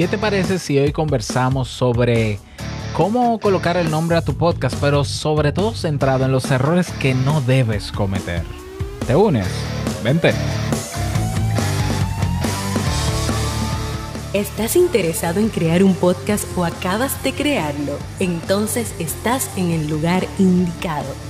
¿Qué te parece si hoy conversamos sobre cómo colocar el nombre a tu podcast, pero sobre todo centrado en los errores que no debes cometer? ¿Te unes? Vente. ¿Estás interesado en crear un podcast o acabas de crearlo? Entonces estás en el lugar indicado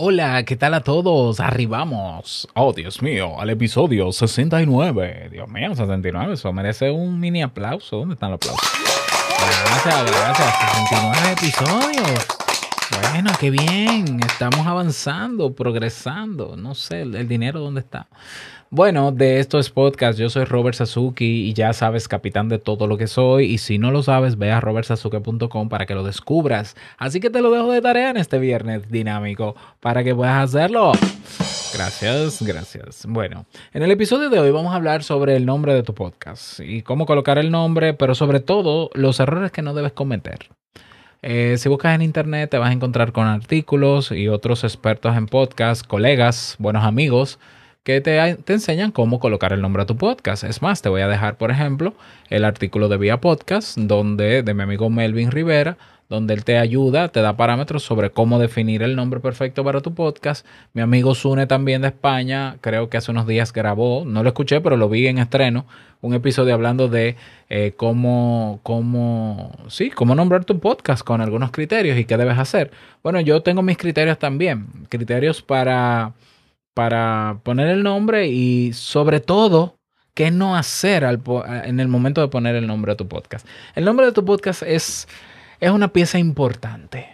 Hola, ¿qué tal a todos? Arribamos. Oh, Dios mío, al episodio 69. Dios mío, 69. Eso merece un mini aplauso. ¿Dónde están los aplausos? Gracias, gracias. 69 episodios. Bueno, qué bien. Estamos avanzando, progresando. No sé, el, dinero dónde está. Bueno, de esto es podcast. Yo soy Robert Sasuki y ya sabes, capitán de todo lo que soy. Y si no lo sabes, ve a robertsazuke.com para que lo descubras. Así que te lo dejo de tarea en este viernes dinámico para que puedas hacerlo. Gracias, gracias. Bueno, en el episodio de hoy vamos a hablar sobre el nombre de tu podcast y cómo colocar el nombre, pero sobre todo los errores que no debes cometer. Eh, si buscas en internet te vas a encontrar con artículos y otros expertos en podcast, colegas, buenos amigos que te, te, enseñan cómo colocar el nombre a tu podcast. Es más, te voy a dejar, por ejemplo, el artículo de Vía Podcast, donde de mi amigo Melvin Rivera, donde él te ayuda, te da parámetros sobre cómo definir el nombre perfecto para tu podcast. Mi amigo Sune también de España, creo que hace unos días grabó, no lo escuché, pero lo vi en estreno, un episodio hablando de eh, cómo, cómo, sí, cómo nombrar tu podcast con algunos criterios y qué debes hacer. Bueno, yo tengo mis criterios también, criterios para para poner el nombre y sobre todo qué no hacer en el momento de poner el nombre a tu podcast. El nombre de tu podcast es, es una pieza importante.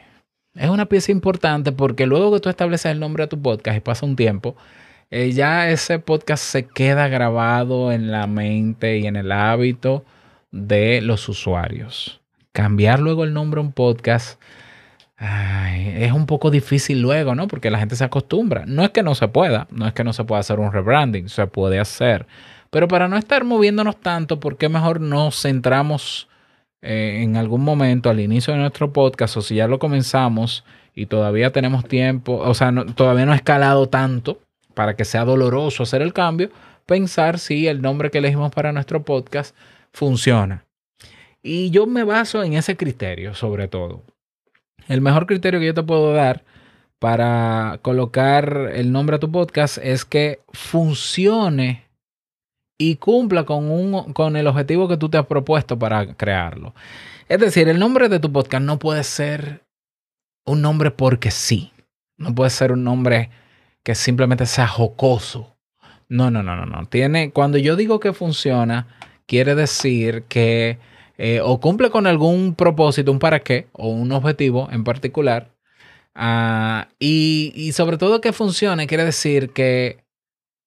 Es una pieza importante porque luego que tú estableces el nombre a tu podcast y pasa un tiempo, eh, ya ese podcast se queda grabado en la mente y en el hábito de los usuarios. Cambiar luego el nombre a un podcast es un poco difícil luego, ¿no? Porque la gente se acostumbra. No es que no se pueda, no es que no se pueda hacer un rebranding, se puede hacer. Pero para no estar moviéndonos tanto, ¿por qué mejor nos centramos eh, en algún momento al inicio de nuestro podcast o si ya lo comenzamos y todavía tenemos tiempo, o sea, todavía no ha escalado tanto para que sea doloroso hacer el cambio, pensar si el nombre que elegimos para nuestro podcast funciona. Y yo me baso en ese criterio sobre todo. El mejor criterio que yo te puedo dar para colocar el nombre a tu podcast es que funcione y cumpla con, un, con el objetivo que tú te has propuesto para crearlo. Es decir, el nombre de tu podcast no puede ser un nombre porque sí. No puede ser un nombre que simplemente sea jocoso. No, no, no, no, no. Tiene, cuando yo digo que funciona, quiere decir que eh, o cumple con algún propósito, un para qué o un objetivo en particular. Ah, y, sobre todo que funcione, quiere decir que,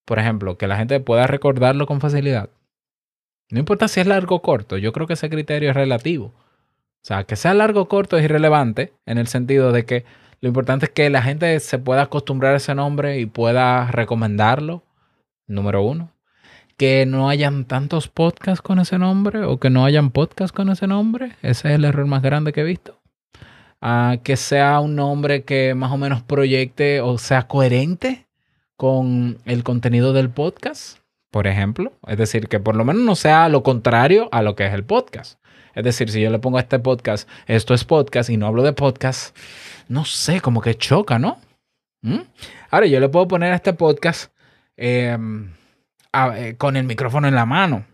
por ejemplo, que la gente pueda recordarlo con facilidad. No importa si es largo o corto, yo creo que ese criterio es relativo. O sea, que sea largo o corto es irrelevante en el sentido de que lo importante es que la gente se pueda acostumbrar a ese nombre y pueda recomendarlo, número uno que no hayan tantos podcasts con ese nombre o que no hayan podcasts con ese nombre. Ese es el error más grande que he visto. Ah, que sea un nombre que más o menos proyecte o sea coherente con el contenido del podcast, por ejemplo. Es decir, que por lo menos no sea lo contrario a lo que es el podcast. Es decir, si yo le pongo a este podcast, esto es podcast y no hablo de podcast, no sé, como que choca, ¿no? ¿Mm? Ahora, yo le puedo poner a este podcast eh, eh, con el micrófono en la mano.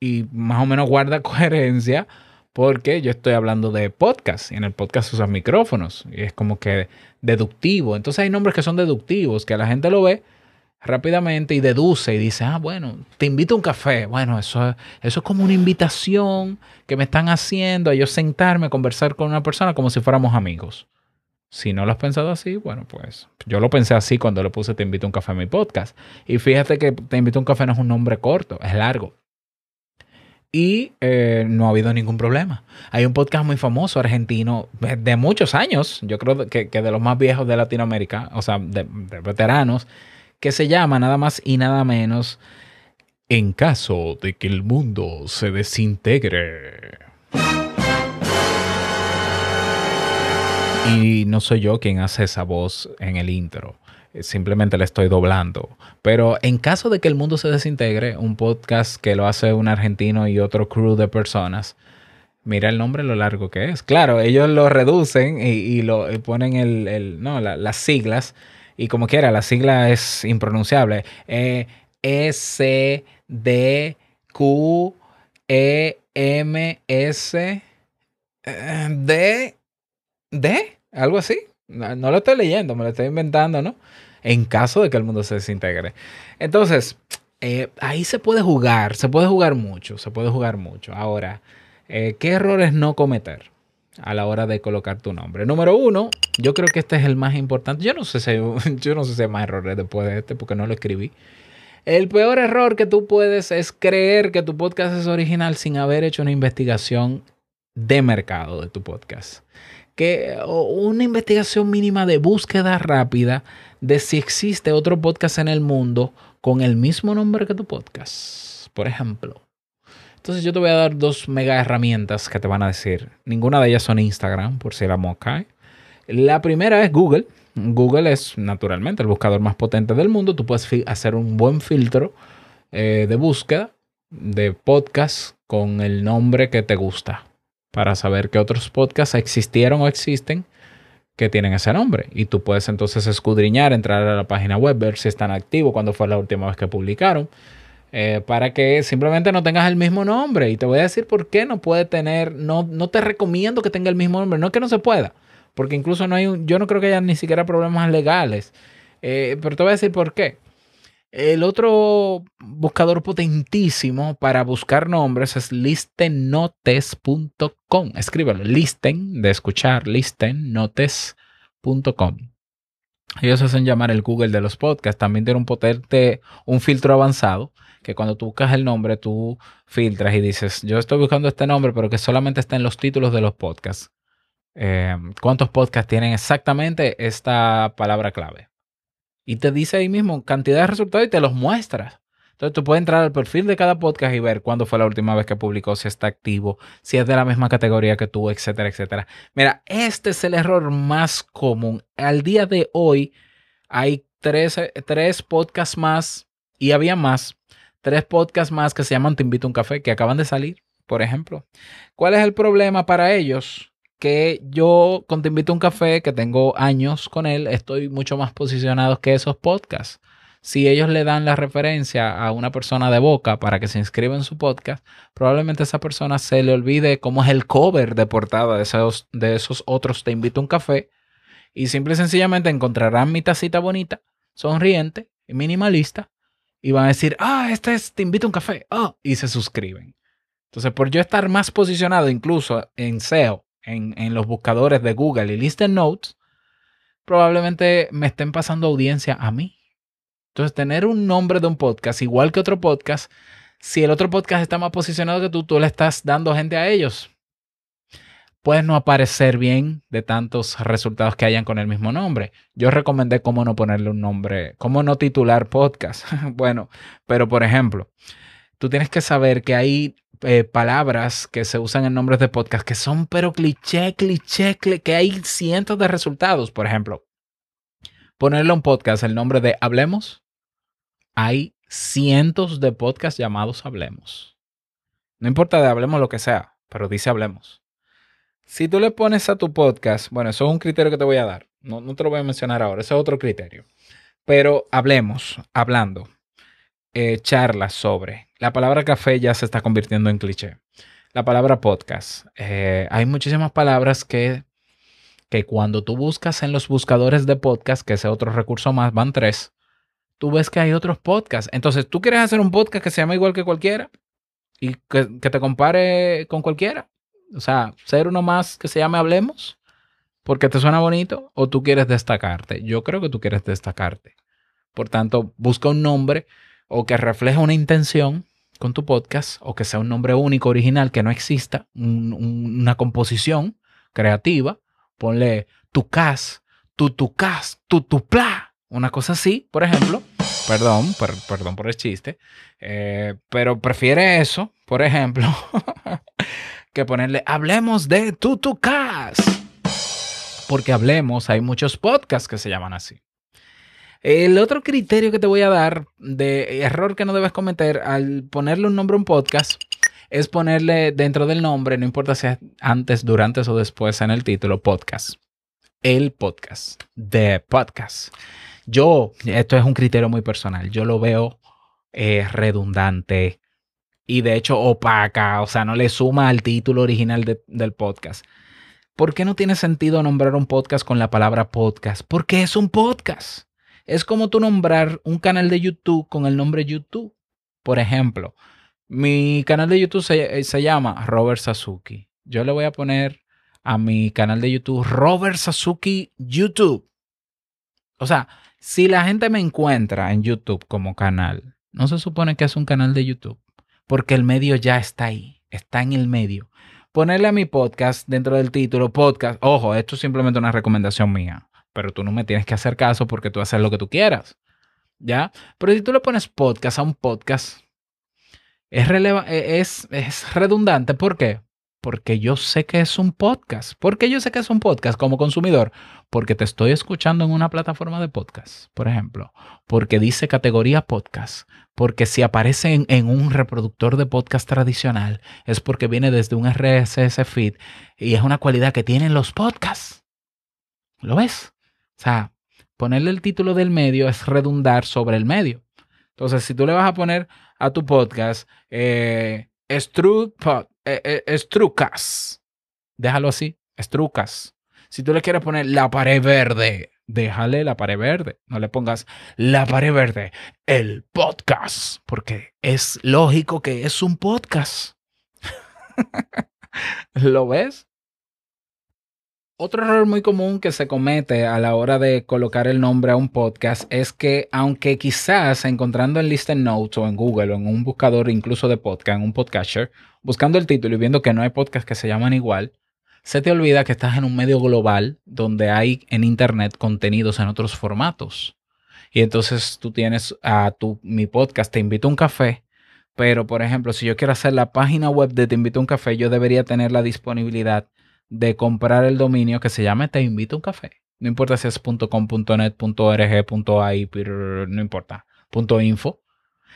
Y más o menos guarda coherencia porque yo estoy hablando de podcast y en el podcast usan micrófonos y es como que deductivo. Entonces hay nombres que son deductivos, que la gente lo ve rápidamente y deduce y dice, ah, bueno, te invito a un café. Bueno, eso, eso es como una invitación que me están haciendo a yo sentarme a conversar con una persona como si fuéramos amigos. Si no lo has pensado así, bueno, pues yo lo pensé así cuando le puse Te invito a un café a mi podcast. Y fíjate que Te invito a un café no es un nombre corto, es largo. Y eh, no ha habido ningún problema. Hay un podcast muy famoso argentino de muchos años, yo creo que, de los más viejos de Latinoamérica, o sea, de, veteranos, que se llama nada más y nada menos En caso de que el mundo se desintegre. Y no soy yo quien hace esa voz en el intro simplemente le estoy doblando. Pero en caso de que el mundo se desintegre, un podcast que lo hace un argentino y otro crew de personas, mira el nombre lo largo que es. Claro, ellos lo reducen y, lo ponen el, no, las siglas. Y como quiera, la sigla es impronunciable. E, S, D, Q, E, M, S, eh, D, D, algo así. No, lo estoy leyendo, me lo estoy inventando, ¿no? En caso de que el mundo se desintegre. Entonces, eh, ahí se puede jugar, se puede jugar mucho, se puede jugar mucho. Ahora, eh, ¿qué errores no cometer a la hora de colocar tu nombre? Número uno, yo creo que este es el más importante. Yo no sé si, yo no sé si hay más errores después de este porque no lo escribí. El peor error que tú puedes es creer que tu podcast es original sin haber hecho una investigación de mercado de tu podcast que una investigación mínima de búsqueda rápida de si existe otro podcast en el mundo con el mismo nombre que tu podcast, por ejemplo. Entonces yo te voy a dar dos mega herramientas que te van a decir. Ninguna de ellas son Instagram, por si la mosca. La primera es Google. Google es naturalmente el buscador más potente del mundo. Tú puedes hacer un buen filtro eh, de búsqueda de podcast con el nombre que te gusta para saber qué otros podcasts existieron o existen que tienen ese nombre. Y tú puedes entonces escudriñar, entrar a la página web, ver si están activos, cuándo fue la última vez que publicaron, eh, para que simplemente no tengas el mismo nombre. Y te voy a decir por qué no puede tener, no, no te recomiendo que tenga el mismo nombre, no es que no se pueda, porque incluso no hay, un, yo no creo que haya ni siquiera problemas legales, eh, pero te voy a decir por qué. El otro buscador potentísimo para buscar nombres es listennotes.com. Escríbelo, listen de escuchar, listennotes.com. Ellos hacen llamar el Google de los podcasts. También tiene un potente, un filtro avanzado que cuando tú buscas el nombre, tú filtras y dices, yo estoy buscando este nombre, pero que solamente está en los títulos de los podcasts. Eh, ¿Cuántos podcasts tienen exactamente esta palabra clave? Y te dice ahí mismo cantidad de resultados y te los muestras. Entonces tú puedes entrar al perfil de cada podcast y ver cuándo fue la última vez que publicó, si está activo, si es de la misma categoría que tú, etcétera, etcétera. Mira, este es el error más común. Al día de hoy hay tres, tres podcasts más y había más. Tres podcasts más que se llaman Te invito a un café, que acaban de salir, por ejemplo. ¿Cuál es el problema para ellos? que yo con Te Invito a un Café, que tengo años con él, estoy mucho más posicionado que esos podcasts. Si ellos le dan la referencia a una persona de boca para que se inscriba en su podcast, probablemente esa persona se le olvide cómo es el cover de portada de esos, de esos otros Te Invito a un Café y simple y sencillamente encontrarán mi tacita bonita, sonriente y minimalista y van a decir, ah, este es Te Invito a un Café, ah, y se suscriben. Entonces, por yo estar más posicionado incluso en SEO en, los buscadores de Google y Listen Notes, probablemente me estén pasando audiencia a mí. Entonces, tener un nombre de un podcast igual que otro podcast, si el otro podcast está más posicionado que tú, tú le estás dando gente a ellos. Puede no aparecer bien de tantos resultados que hayan con el mismo nombre. Yo recomendé cómo no ponerle un nombre, cómo no titular podcast. bueno, pero por ejemplo, tú tienes que saber que hay eh, palabras que se usan en nombres de podcast que son pero cliché, cliché, que hay cientos de resultados. Por ejemplo, ponerle a un podcast el nombre de Hablemos. Hay cientos de podcasts llamados Hablemos. No importa de Hablemos lo que sea, pero dice Hablemos. Si tú le pones a tu podcast, bueno, eso es un criterio que te voy a dar. No, no te lo voy a mencionar ahora, ese es otro criterio. Pero hablemos, hablando, eh, charlas sobre. La palabra café ya se está convirtiendo en cliché. La palabra podcast. Eh, hay muchísimas palabras que, que cuando tú buscas en los buscadores de podcast, que ese otro recurso más, van tres, tú ves que hay otros podcasts. Entonces, ¿tú quieres hacer un podcast que se llama igual que cualquiera? Y que, te compare con cualquiera. O sea, ser uno más que se llame Hablemos porque te suena bonito o tú quieres destacarte. Yo creo que tú quieres destacarte. Por tanto, busca un nombre o que refleja una intención con tu podcast o que sea un nombre único, original, que no exista, una composición creativa, ponle tu cas, tu tu cas, tu tu pla, una cosa así, por ejemplo. Perdón, perdón por el chiste, eh, pero prefiere eso, por ejemplo, que ponerle hablemos de tu tu cas. Porque hablemos, hay muchos podcasts que se llaman así. El otro criterio que te voy a dar de error que no debes cometer al ponerle un nombre a un podcast es ponerle dentro del nombre, no importa si es antes, durante o después en el título, podcast. El podcast. The podcast. Yo, esto es un criterio muy personal, yo lo veo eh, redundante y de hecho opaca, o sea, no le suma al título original del podcast. ¿Por qué no tiene sentido nombrar un podcast con la palabra podcast? Porque es un podcast. Es como tú nombrar un canal de YouTube con el nombre YouTube. Por ejemplo, mi canal de YouTube se, eh, se, llama Robert Sasuki. Yo le voy a poner a mi canal de YouTube Robert Sasuki YouTube. O sea, si la gente me encuentra en YouTube como canal, no se supone que es un canal de YouTube, porque el medio ya está ahí, está en el medio. Ponerle a mi podcast dentro del título podcast, ojo, esto es simplemente una recomendación mía pero tú no me tienes que hacer caso porque tú haces lo que tú quieras. ¿Ya? Pero si tú le pones podcast a un podcast, es, e-, es, es redundante. ¿Por qué? Porque yo sé que es un podcast. ¿Por qué yo sé que es un podcast como consumidor? Porque te estoy escuchando en una plataforma de podcast, por ejemplo. Porque dice categoría podcast. Porque si aparece en, en, un reproductor de podcast tradicional, es porque viene desde un RSS feed y es una cualidad que tienen los podcasts. ¿Lo ves? O sea, ponerle el título del medio es redundar sobre el medio. Entonces, si tú le vas a poner a tu podcast eh, pod, eh, eh déjalo así, Strucas. Si tú le quieres poner la pared verde, déjale la pared verde. No le pongas la pared verde, el podcast, porque es lógico que es un podcast. ¿Lo ves? Otro error muy común que se comete a la hora de colocar el nombre a un podcast es que aunque quizás encontrando en Listen Notes o en Google o en un buscador incluso de podcast, en un podcaster, buscando el título y viendo que no hay podcasts que se llaman igual, se te olvida que estás en un medio global donde hay en Internet contenidos en otros formatos. Y entonces tú tienes a tu, mi podcast, Te invito a un café, pero por ejemplo, si yo quiero hacer la página web de Te invito a un café, yo debería tener la disponibilidad de comprar el dominio que se llame Te invito a un café. No importa si es .com.net, .org, pero no importa, .info.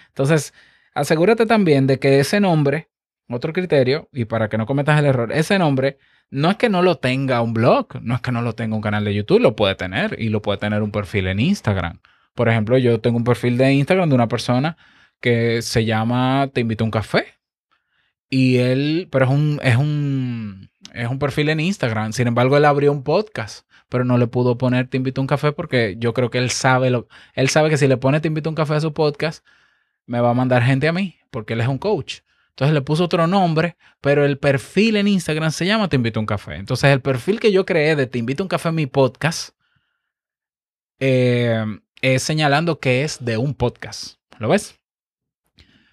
Entonces, asegúrate también de que ese nombre, otro criterio, y para que no cometas el error, ese nombre no es que no lo tenga un blog, no es que no lo tenga un canal de YouTube, lo puede tener y lo puede tener un perfil en Instagram. Por ejemplo, yo tengo un perfil de Instagram de una persona que se llama Te invito a un café. Y él, pero es un, es un, es un perfil en Instagram. Sin embargo, él abrió un podcast, pero no le pudo poner Te invito a un café porque yo creo que él sabe lo, él sabe que si le pone Te invito a un café a su podcast, me va a mandar gente a mí, porque él es un coach. Entonces le puso otro nombre, pero el perfil en Instagram se llama Te invito a un café. Entonces el perfil que yo creé de Te invito a un café mi podcast eh, es señalando que es de un podcast. ¿Lo ves?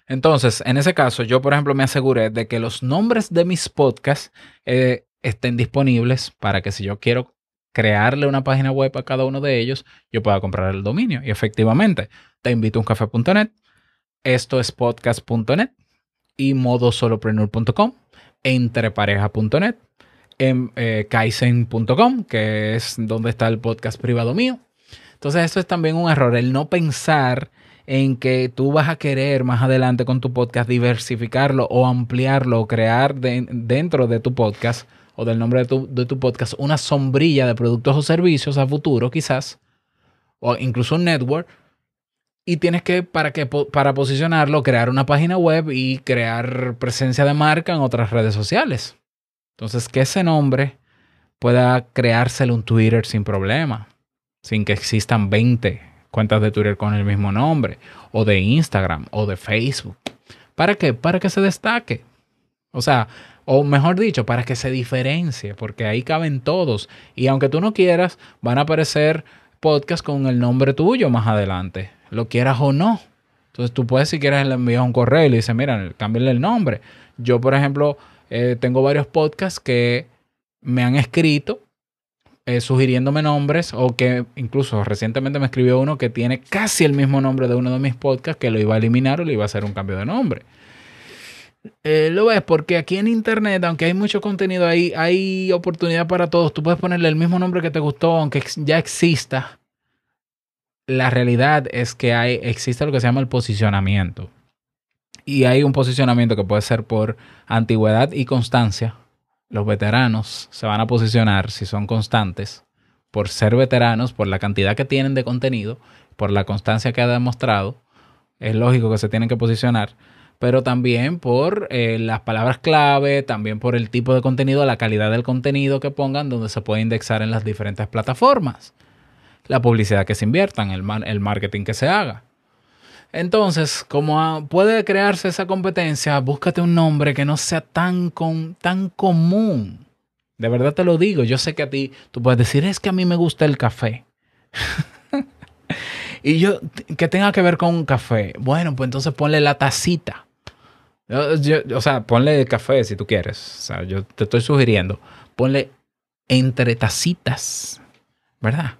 Entonces, en ese caso, yo, por ejemplo, me aseguré de que los nombres de mis podcasts eh, estén disponibles para que si yo quiero crearle una página web a cada uno de ellos, yo pueda comprar el dominio. Y efectivamente, te invito a un café.net, esto es podcast.net y modosolopreneur.com, entrepareja.net, en eh, kaizen.com, que es donde está el podcast privado mío. Entonces, eso es también un error, el no pensar en que tú vas a querer más adelante con tu podcast diversificarlo o ampliarlo o crear dentro de tu podcast o del nombre de tu, de tu podcast una sombrilla de productos o servicios a futuro quizás o incluso un network y tienes que para que para posicionarlo crear una página web y crear presencia de marca en otras redes sociales. Entonces, que ese nombre pueda creárselo un Twitter sin problema, sin que existan 20 cuentas de Twitter con el mismo nombre, o de Instagram, o de Facebook. ¿Para qué? Para que se destaque. O sea, o mejor dicho, para que se diferencie, porque ahí caben todos. Y aunque tú no quieras, van a aparecer podcasts con el nombre tuyo más adelante, lo quieras o no. Entonces tú puedes, si quieres, le envías un correo y le dices, mira, cámbiale el nombre. Yo, por ejemplo, eh, tengo varios podcasts que me han escrito eh, sugiriéndome nombres o que incluso recientemente me escribió uno que tiene casi el mismo nombre de uno de mis podcasts que lo iba a eliminar o le iba a hacer un cambio de nombre. Eh, lo ves porque aquí en internet, aunque hay mucho contenido ahí, hay oportunidad para todos. Tú puedes ponerle el mismo nombre que te gustó, aunque ya exista la realidad es que hay, existe lo que se llama el posicionamiento. Y hay un posicionamiento que puede ser por antigüedad y constancia. Los veteranos se van a posicionar, si son constantes, por ser veteranos, por la cantidad que tienen de contenido, por la constancia que ha demostrado. Es lógico que se tienen que posicionar, pero también por eh, las palabras clave, también por el tipo de contenido, la calidad del contenido que pongan, donde se puede indexar en las diferentes plataformas la publicidad que se invierta, en el, el marketing que se haga. Entonces, como puede crearse esa competencia, búscate un nombre que no sea tan, con, tan común. De verdad te lo digo. Yo sé que a ti, tú puedes decir, es que a mí me gusta el café. y yo, que tenga que ver con un café. Bueno, pues entonces ponle la tacita. o sea, ponle el café si tú quieres. O sea, yo te estoy sugiriendo. Ponle entre tacitas. ¿Verdad?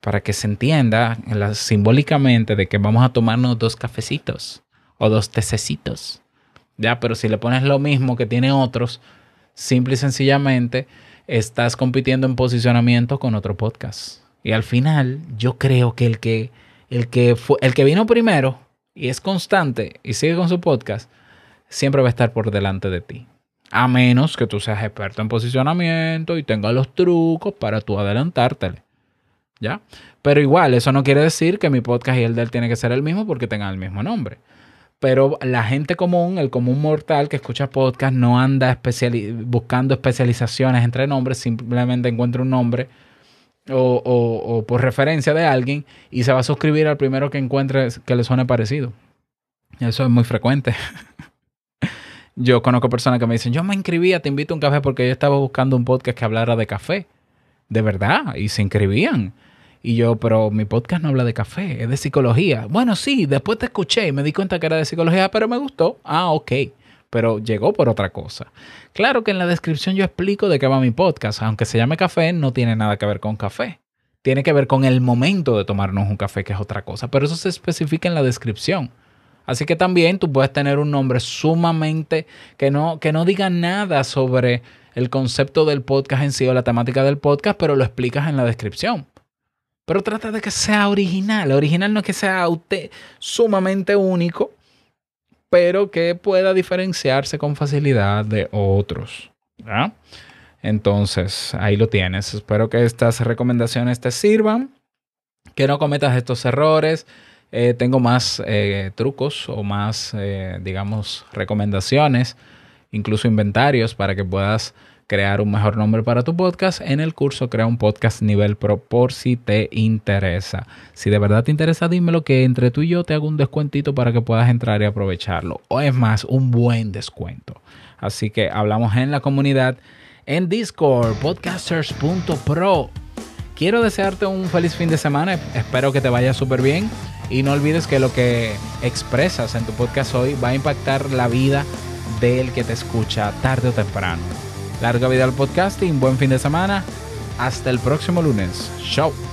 Para que se entienda simbólicamente de que vamos a tomarnos dos cafecitos o dos tececitos. Ya, pero si le pones lo mismo que tiene otros, simple y sencillamente estás compitiendo en posicionamiento con otro podcast. Y al final, yo creo que el que, el que, fue, el que vino primero y es constante y sigue con su podcast, siempre va a estar por delante de ti. A menos que tú seas experto en posicionamiento y tengas los trucos para tú adelantártele. ¿Ya? Pero igual, eso no quiere decir que mi podcast y el de él tiene que ser el mismo porque tengan el mismo nombre. Pero la gente común, el común mortal que escucha podcast, no anda buscando especializaciones entre nombres, simplemente encuentra un nombre o, o, por referencia de alguien y se va a suscribir al primero que encuentre que le suene parecido. Eso es muy frecuente. yo conozco personas que me dicen, yo me inscribía, te invito a un café porque yo estaba buscando un podcast que hablara de café. De verdad, y se inscribían. Y yo, pero mi podcast no habla de café, es de psicología. Bueno, sí, después te escuché y me di cuenta que era de psicología, pero me gustó. Ah, ok. Pero llegó por otra cosa. Claro que en la descripción yo explico de qué va mi podcast. Aunque se llame café, no tiene nada que ver con café. Tiene que ver con el momento de tomarnos un café, que es otra cosa. Pero eso se especifica en la descripción. Así que también tú puedes tener un nombre sumamente que no, que no diga nada sobre el concepto del podcast en sí o la temática del podcast, pero lo explicas en la descripción. Pero trata de que sea original. Original no es que sea sumamente único, pero que pueda diferenciarse con facilidad de otros. Entonces, ahí lo tienes. Espero que estas recomendaciones te sirvan, que no cometas estos errores. Eh, tengo más eh, trucos o más, eh, digamos, recomendaciones, incluso inventarios para que puedas crear un mejor nombre para tu podcast en el curso Crea un Podcast Nivel Pro por si te interesa. Si de verdad te interesa, dímelo que entre tú y yo te hago un descuentito para que puedas entrar y aprovecharlo. O es más, un buen descuento. Así que hablamos en la comunidad en Discord, podcasters.pro. Quiero desearte un feliz fin de semana. Espero que te vaya súper bien. Y no olvides que lo que expresas en tu podcast hoy va a impactar la vida del que te escucha tarde o temprano. Larga vida al podcasting, buen fin de semana. Hasta el próximo lunes. Chao.